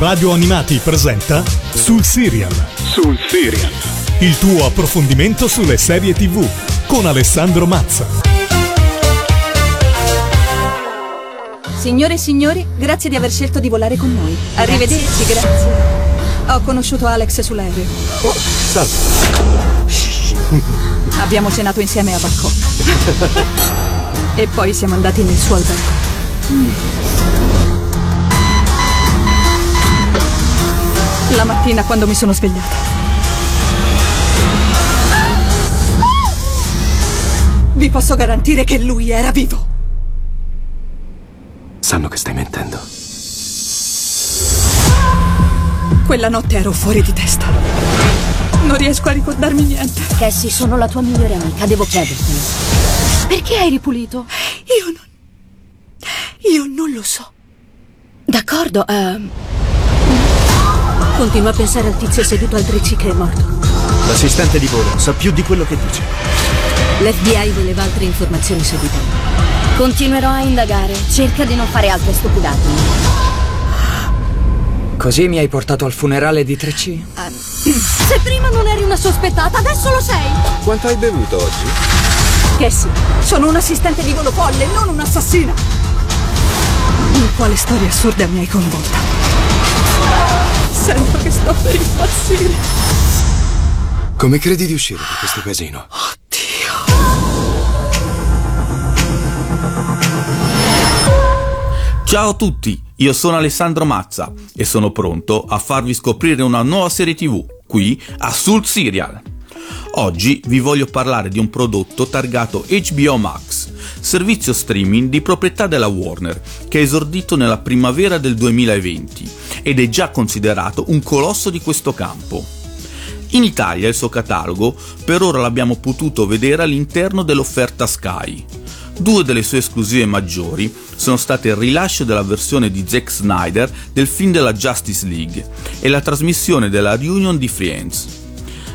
Radio Animati presenta Sul Serial. Sul Serial. Il tuo approfondimento sulle serie TV con Alessandro Mazza. Signore e signori, grazie di aver scelto di volare con noi. Arrivederci, grazie. Ho conosciuto Alex sull'aereo. Oh, salve. Abbiamo cenato insieme a Bangkok. e poi siamo andati nel suo albergo. La mattina quando mi sono svegliata. Vi posso garantire che lui era vivo. Sanno che stai mentendo. Quella notte ero fuori di testa. Non riesco a ricordarmi niente. Cassie, sono la tua migliore amica, devo chiedertelo. Perché hai ripulito? Io non. Io non lo so. D'accordo, uh... Continua a pensare al tizio seduto al Drizzi che è morto. L'assistente di volo sa più di quello che dice. L'FBI voleva altre informazioni su di te. Continuerò a indagare. Cerca di non fare altre stupidaggini. Così mi hai portato al funerale di 3C? Uh, se prima non eri una sospettata, adesso lo sei! Quanto hai bevuto oggi? Cassie, sono un assistente di volo folle, non un'assassina! In quale storia assurda mi hai coinvolta? Sento che sto per impazzire. Come credi di uscire da questo casino? Oddio. Ciao a tutti, io sono Alessandro Mazza e sono pronto a farvi scoprire una nuova serie TV qui a Sul Serial. Oggi vi voglio parlare di un prodotto targato HBO Max, servizio streaming di proprietà della Warner, che è esordito nella primavera del 2020 ed è già considerato un colosso di questo campo. In Italia il suo catalogo per ora l'abbiamo potuto vedere all'interno dell'offerta Sky. Due delle sue esclusive maggiori sono state il rilascio della versione di Zack Snyder del film della Justice League e la trasmissione della Reunion di Friends.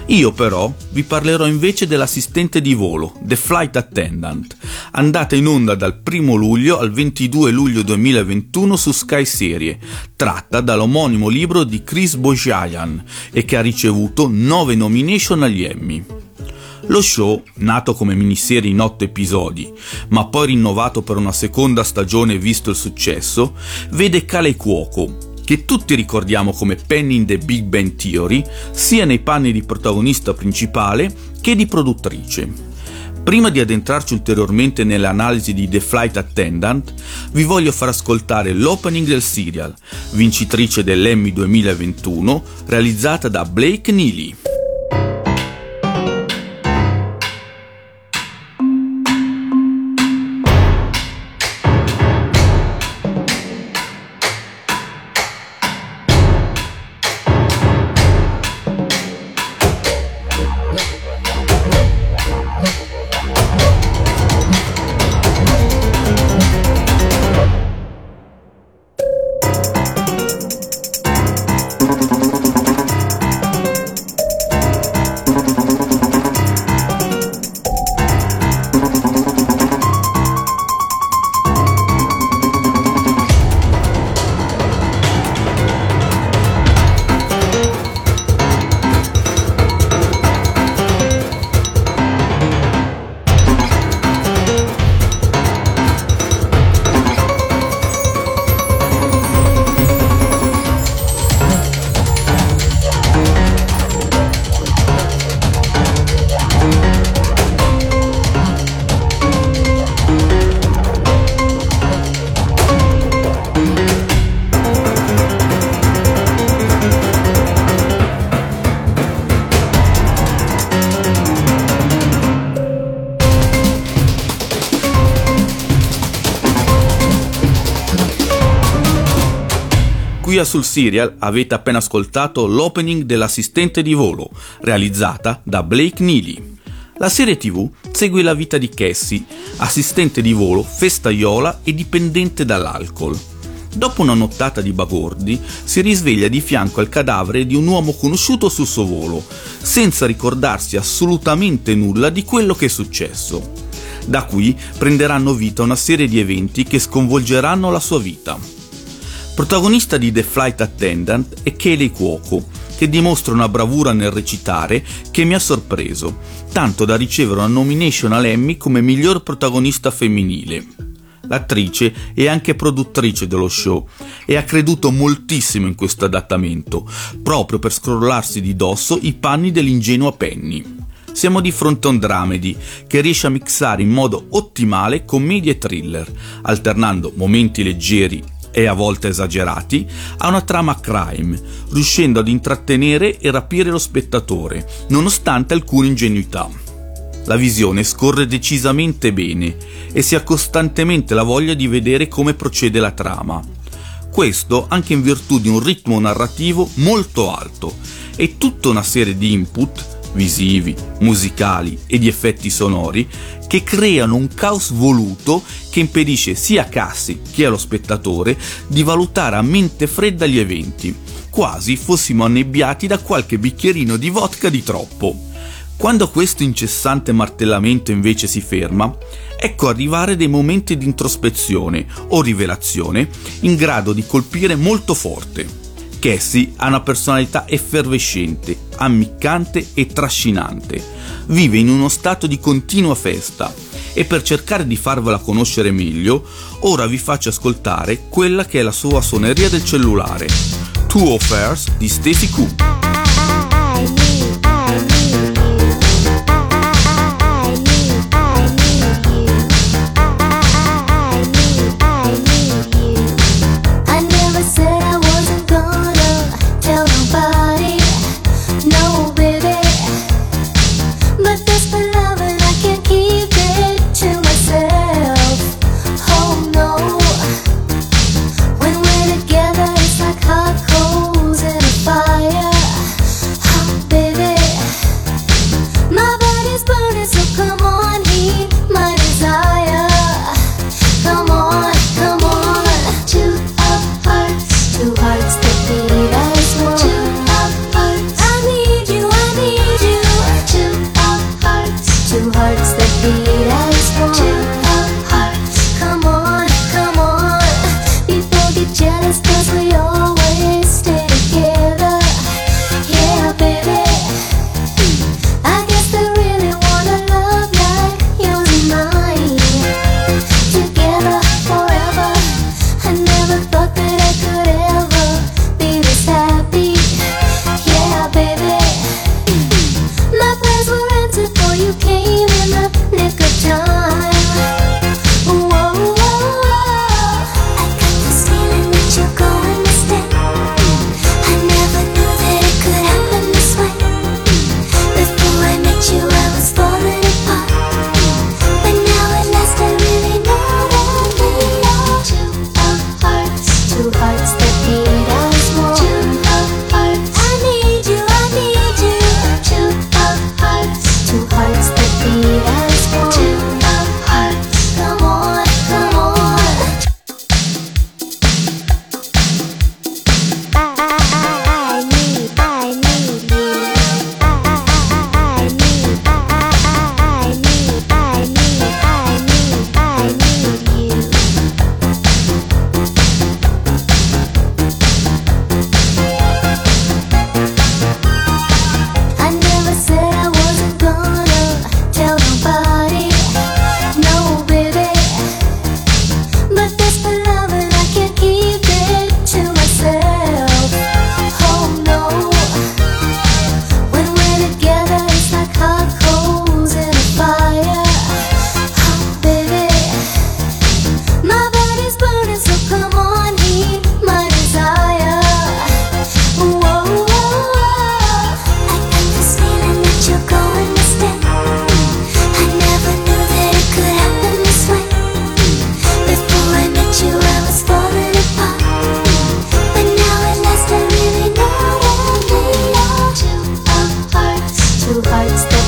Io però vi parlerò invece dell'assistente di volo, The Flight Attendant, andata in onda dal 1 luglio al 22 luglio 2021 su Sky Serie, tratta dall'omonimo libro di Chris Bojayan e che ha ricevuto 9 nomination agli Emmy. Lo show, nato come miniserie in 8 episodi, ma poi rinnovato per una seconda stagione visto il successo, vede Kale Cuoco, che tutti ricordiamo come Penny in the Big Bang Theory, sia nei panni di protagonista principale che di produttrice. Prima di addentrarci ulteriormente nell'analisi di The Flight Attendant, vi voglio far ascoltare l'opening del serial, vincitrice dell'Emmy 2021, realizzata da Blake Neely. Qui a sul serial avete appena ascoltato l'opening dell'assistente di volo, realizzata da Blake Neely. La serie tv segue la vita di Cassie, assistente di volo, festaiola e dipendente dall'alcol. Dopo una nottata di bagordi, si risveglia di fianco al cadavere di un uomo conosciuto sul suo volo, senza ricordarsi assolutamente nulla di quello che è successo. Da qui prenderanno vita una serie di eventi che sconvolgeranno la sua vita. Protagonista di The Flight Attendant è Kayleigh Cuoco, che dimostra una bravura nel recitare che mi ha sorpreso, tanto da ricevere una nomination all'Emmy come miglior protagonista femminile. L'attrice è anche produttrice dello show e ha creduto moltissimo in questo adattamento, proprio per scrollarsi di dosso i panni dell'ingenua Penny. Siamo di fronte a un dramedy che riesce a mixare in modo ottimale commedia e thriller, alternando momenti leggeri e a volte esagerati, a una trama crime, riuscendo ad intrattenere e rapire lo spettatore, nonostante alcune ingenuità. La visione scorre decisamente bene e si ha costantemente la voglia di vedere come procede la trama. Questo anche in virtù di un ritmo narrativo molto alto e tutta una serie di input visivi, musicali e di effetti sonori che creano un caos voluto che impedisce sia a Cassi che allo spettatore di valutare a mente fredda gli eventi, quasi fossimo annebbiati da qualche bicchierino di vodka di troppo. Quando questo incessante martellamento invece si ferma, ecco arrivare dei momenti di introspezione o rivelazione in grado di colpire molto forte. Cassie ha una personalità effervescente, ammiccante e trascinante. Vive in uno stato di continua festa e per cercare di farvela conoscere meglio, ora vi faccio ascoltare quella che è la sua suoneria del cellulare. Two Affairs di Stacy Q. two hearts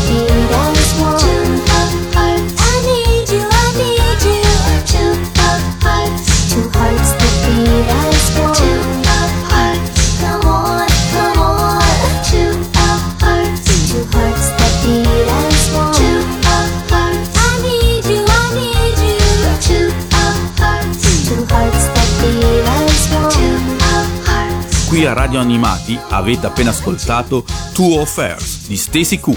a Radio Animati avete appena ascoltato Two Affairs di Stacy Q.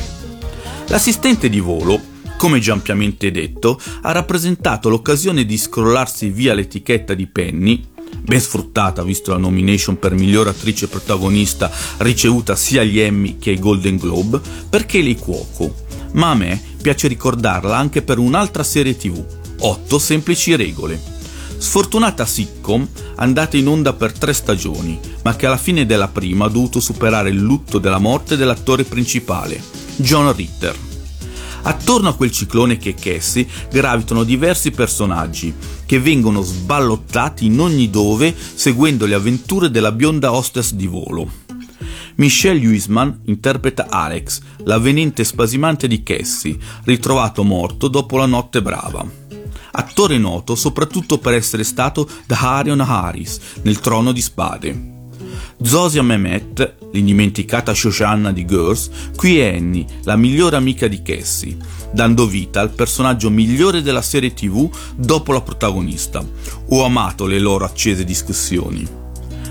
L'assistente di volo, come già ampiamente detto, ha rappresentato l'occasione di scrollarsi via l'etichetta di Penny, ben sfruttata visto la nomination per miglior attrice protagonista ricevuta sia agli Emmy che ai Golden Globe, perché lei cuoco. Ma a me piace ricordarla anche per un'altra serie tv, 8 semplici regole. Sfortunata sitcom, andata in onda per tre stagioni, ma che alla fine della prima ha dovuto superare il lutto della morte dell'attore principale, John Ritter. Attorno a quel ciclone che è Cassie gravitano diversi personaggi che vengono sballottati in ogni dove seguendo le avventure della bionda hostess di volo. Michelle Huisman interpreta Alex, l'avvenente spasimante di Cassie, ritrovato morto dopo la notte brava. Attore noto soprattutto per essere stato da Arion Harris nel Trono di Spade. Zosia Mehmet, l'indimenticata Shoshanna di Girls, qui è Annie, la migliore amica di Cassie, dando vita al personaggio migliore della serie tv dopo la protagonista. Ho amato le loro accese discussioni.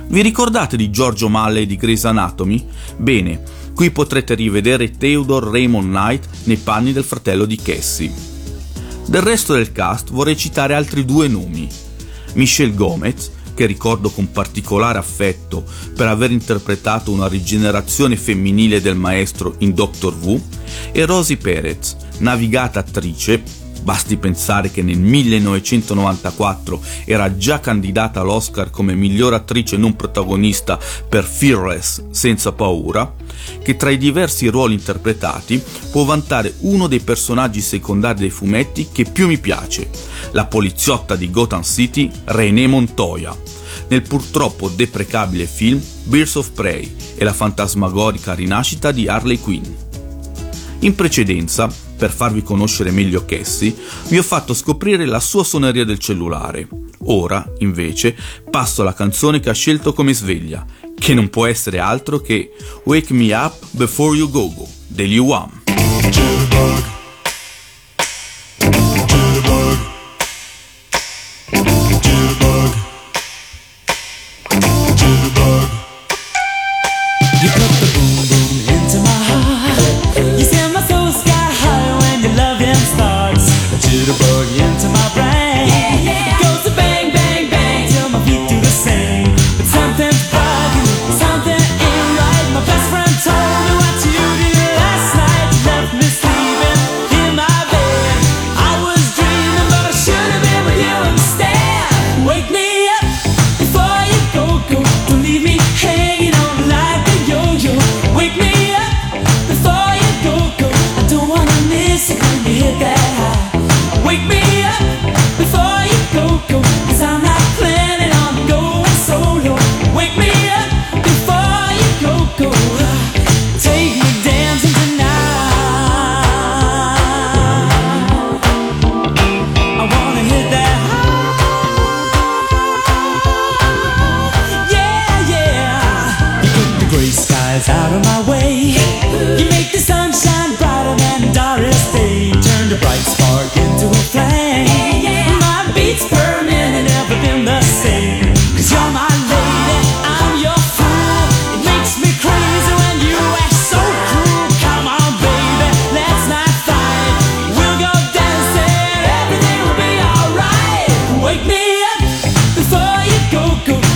Vi ricordate di Giorgio Malley di Grey's Anatomy? Bene, qui potrete rivedere Theodore Raymond Knight nei panni del fratello di Cassie. Del resto del cast vorrei citare altri due nomi. Michelle Gomez, che ricordo con particolare affetto per aver interpretato una rigenerazione femminile del maestro in Doctor Who, e Rosie Perez, navigata attrice, basti pensare che nel 1994 era già candidata all'Oscar come miglior attrice non protagonista per Fearless, senza paura, che tra i diversi ruoli interpretati può vantare uno dei personaggi secondari dei fumetti che più mi piace, la poliziotta di Gotham City René Montoya, nel purtroppo deprecabile film Birds of Prey e la fantasmagorica rinascita di Harley Quinn. In precedenza, per farvi conoscere meglio Cassie, vi ho fatto scoprire la sua suoneria del cellulare. Ora, invece, passo alla canzone che ha scelto come sveglia, che non può essere altro che Wake Me Up Before You Go Go degli UAM. Go, go.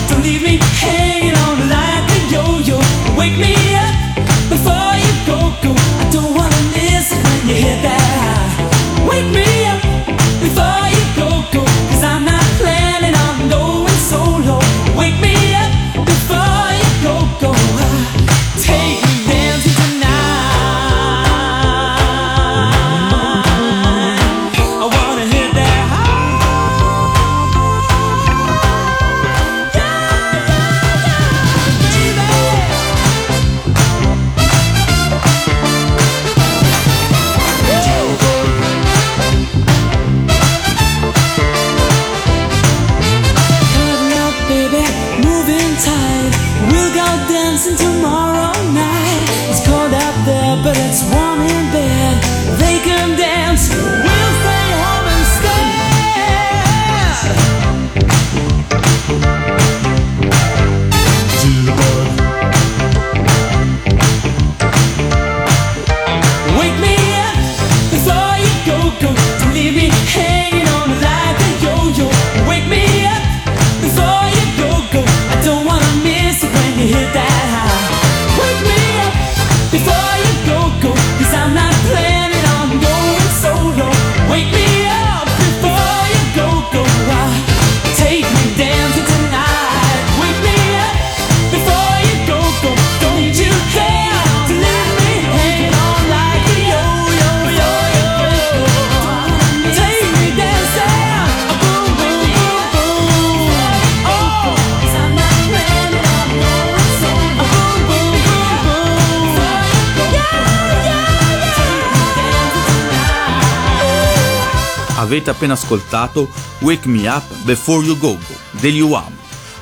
Avete appena ascoltato Wake Me Up Before You Go Go degli UAM,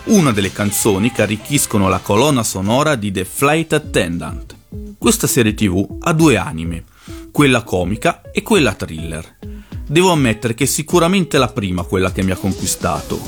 una delle canzoni che arricchiscono la colonna sonora di The Flight Attendant. Questa serie tv ha due anime, quella comica e quella thriller. Devo ammettere che è sicuramente la prima quella che mi ha conquistato.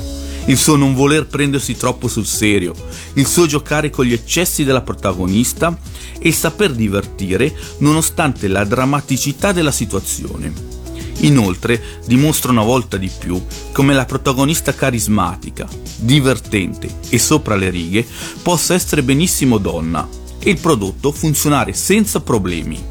Il suo non voler prendersi troppo sul serio, il suo giocare con gli eccessi della protagonista e il saper divertire nonostante la drammaticità della situazione. Inoltre dimostra una volta di più come la protagonista carismatica, divertente e sopra le righe possa essere benissimo donna e il prodotto funzionare senza problemi.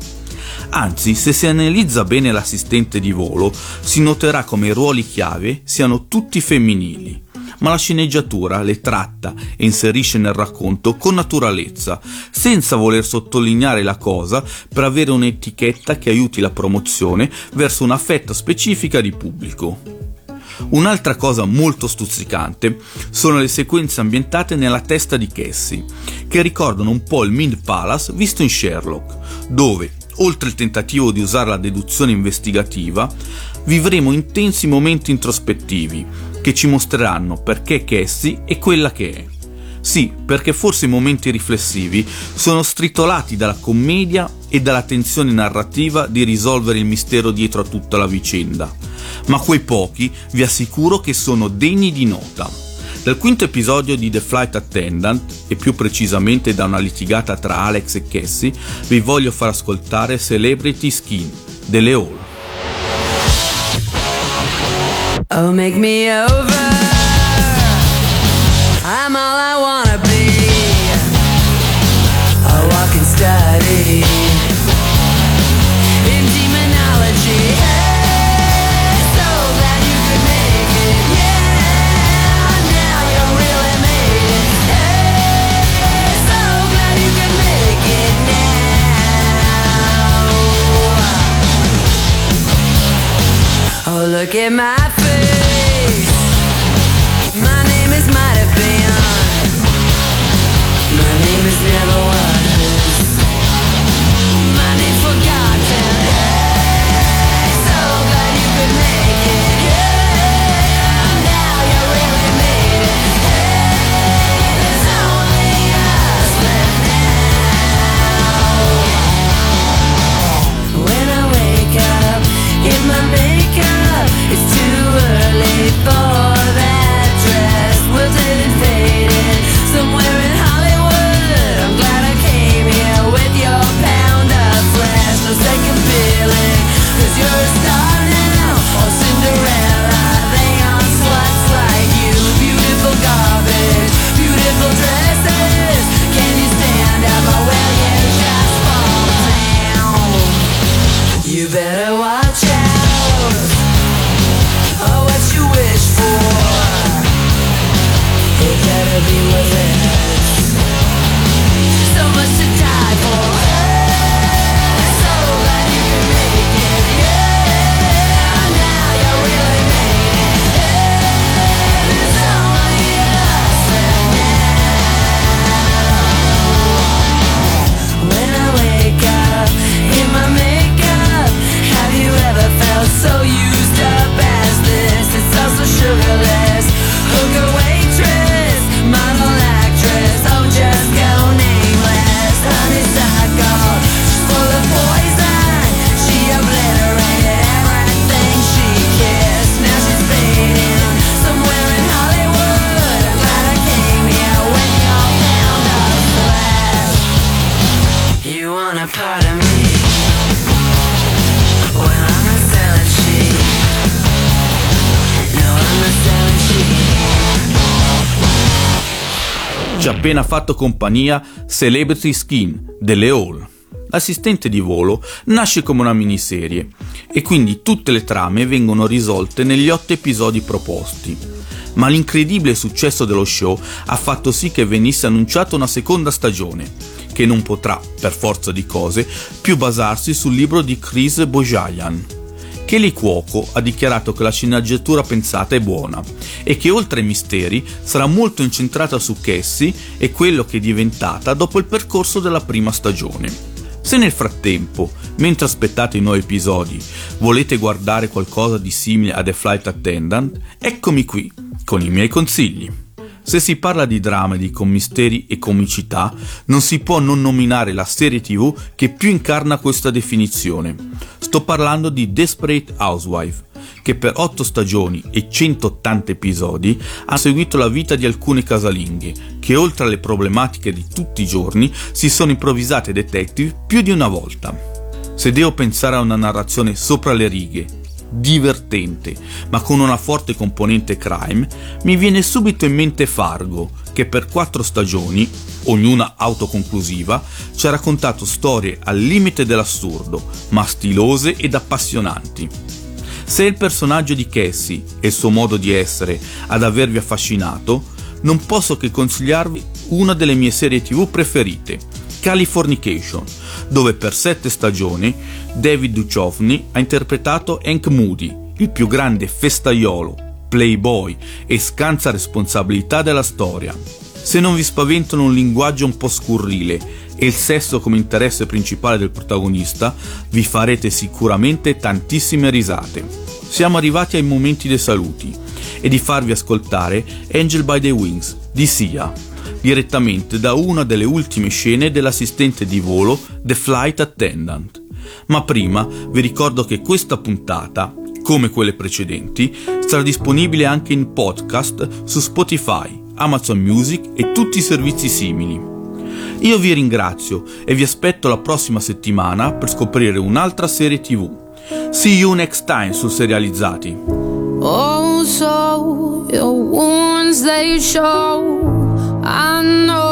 Anzi, se si analizza bene l'assistente di volo, si noterà come i ruoli chiave siano tutti femminili, ma la sceneggiatura le tratta e inserisce nel racconto con naturalezza, senza voler sottolineare la cosa per avere un'etichetta che aiuti la promozione verso una fetta specifica di pubblico. Un'altra cosa molto stuzzicante sono le sequenze ambientate nella testa di Cassie, che ricordano un po' il Mind Palace visto in Sherlock, dove, oltre il tentativo di usare la deduzione investigativa, vivremo intensi momenti introspettivi che ci mostreranno perché Cassie è quella che è. Sì, perché forse i momenti riflessivi sono stritolati dalla commedia e dalla tensione narrativa di risolvere il mistero dietro a tutta la vicenda, ma quei pochi vi assicuro che sono degni di nota. Dal quinto episodio di The Flight Attendant, e più precisamente da una litigata tra Alex e Cassie, vi voglio far ascoltare Celebrity Skin delle Hall. Oh, make me over. I'm all I wanna be. A walking study in demonology. So glad you could make it. Yeah, now you really so glad you could make it now. Oh, look at my she was Ci ha appena fatto compagnia Celebrity Skin delle Hall. L'assistente di volo nasce come una miniserie e quindi tutte le trame vengono risolte negli otto episodi proposti. Ma l'incredibile successo dello show ha fatto sì che venisse annunciata una seconda stagione, che non potrà, per forza di cose, più basarsi sul libro di Chris Bojayan. Kelly Cuoco ha dichiarato che la sceneggiatura pensata è buona e che oltre ai misteri sarà molto incentrata su Cassie e quello che è diventata dopo il percorso della prima stagione. Se nel frattempo, mentre aspettate i nuovi episodi, volete guardare qualcosa di simile a The Flight Attendant, eccomi qui con i miei consigli. Se si parla di dramedy con misteri e comicità, non si può non nominare la serie TV che più incarna questa definizione. Sto parlando di Desperate Housewife, che per 8 stagioni e 180 episodi ha seguito la vita di alcune casalinghe, che oltre alle problematiche di tutti i giorni si sono improvvisate detective più di una volta. Se devo pensare a una narrazione sopra le righe, divertente, ma con una forte componente crime, mi viene subito in mente Fargo, che per quattro stagioni, ognuna autoconclusiva, ci ha raccontato storie al limite dell'assurdo, ma stilose ed appassionanti. Se il personaggio di Cassie e il suo modo di essere ad avervi affascinato, non posso che consigliarvi una delle mie serie tv preferite, Californication, dove per sette stagioni David Duchovny ha interpretato Hank Moody, il più grande festaiolo, playboy e scansa responsabilità della storia. Se non vi spaventano un linguaggio un po' scurrile e il sesso come interesse principale del protagonista, vi farete sicuramente tantissime risate. Siamo arrivati ai momenti dei saluti e di farvi ascoltare Angel by the Wings di Sia, direttamente da una delle ultime scene dell'assistente di volo The Flight Attendant. Ma prima vi ricordo che questa puntata, come quelle precedenti, sarà disponibile anche in podcast su Spotify, Amazon Music e tutti i servizi simili. Io vi ringrazio e vi aspetto la prossima settimana per scoprire un'altra serie TV. See you next time su Serializzati. Oh, so your wounds they show. I know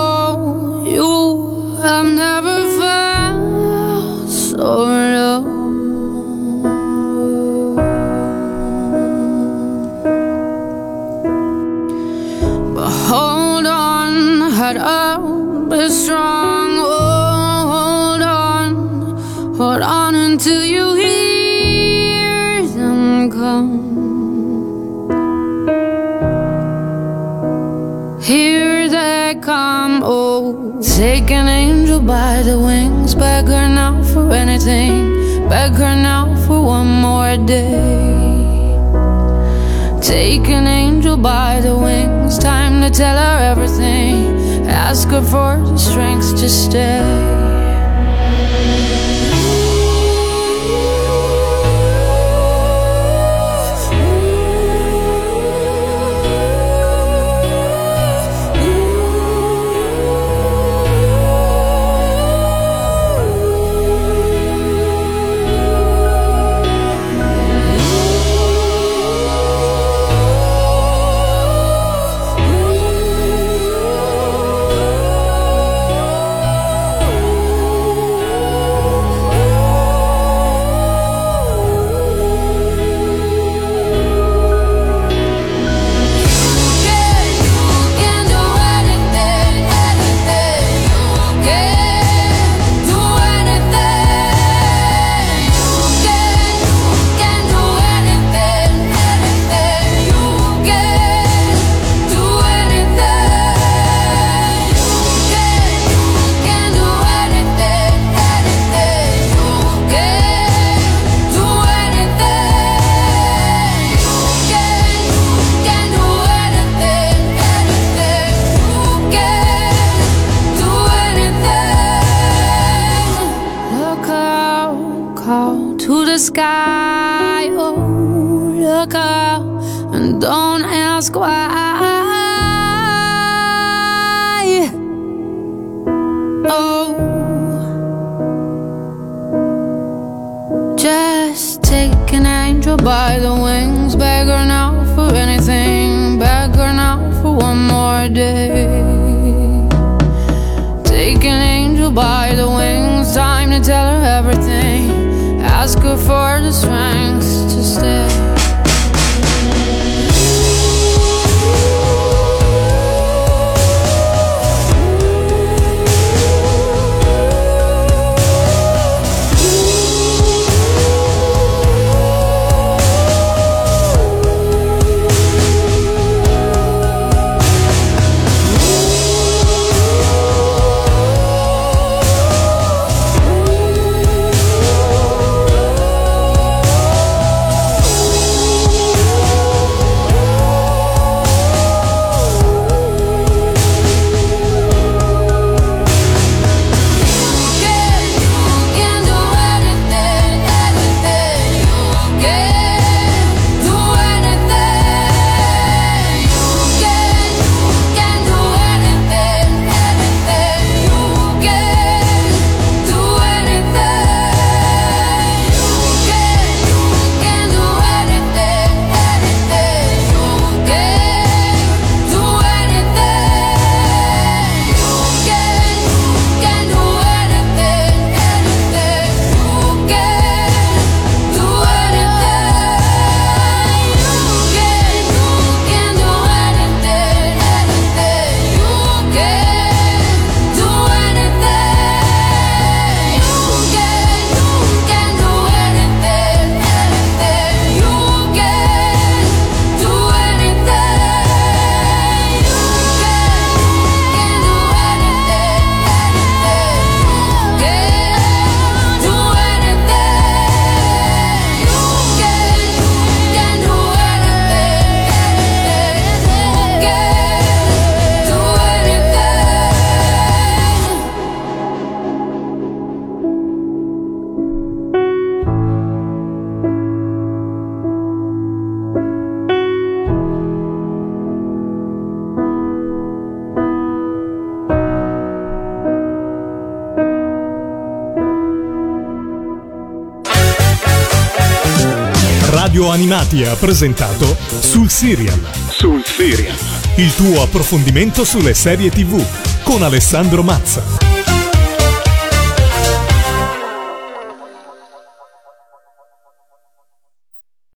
by the wings, beg her now for anything, beg her now for one more day. Take an angel by the wings, time to tell her everything, ask her for the strength to stay. Angel by the wings, time to tell her everything. Ask her for the strength to stay. Animati ha presentato Sul Serial. Sul Serial. Il tuo approfondimento sulle serie TV con Alessandro Mazza.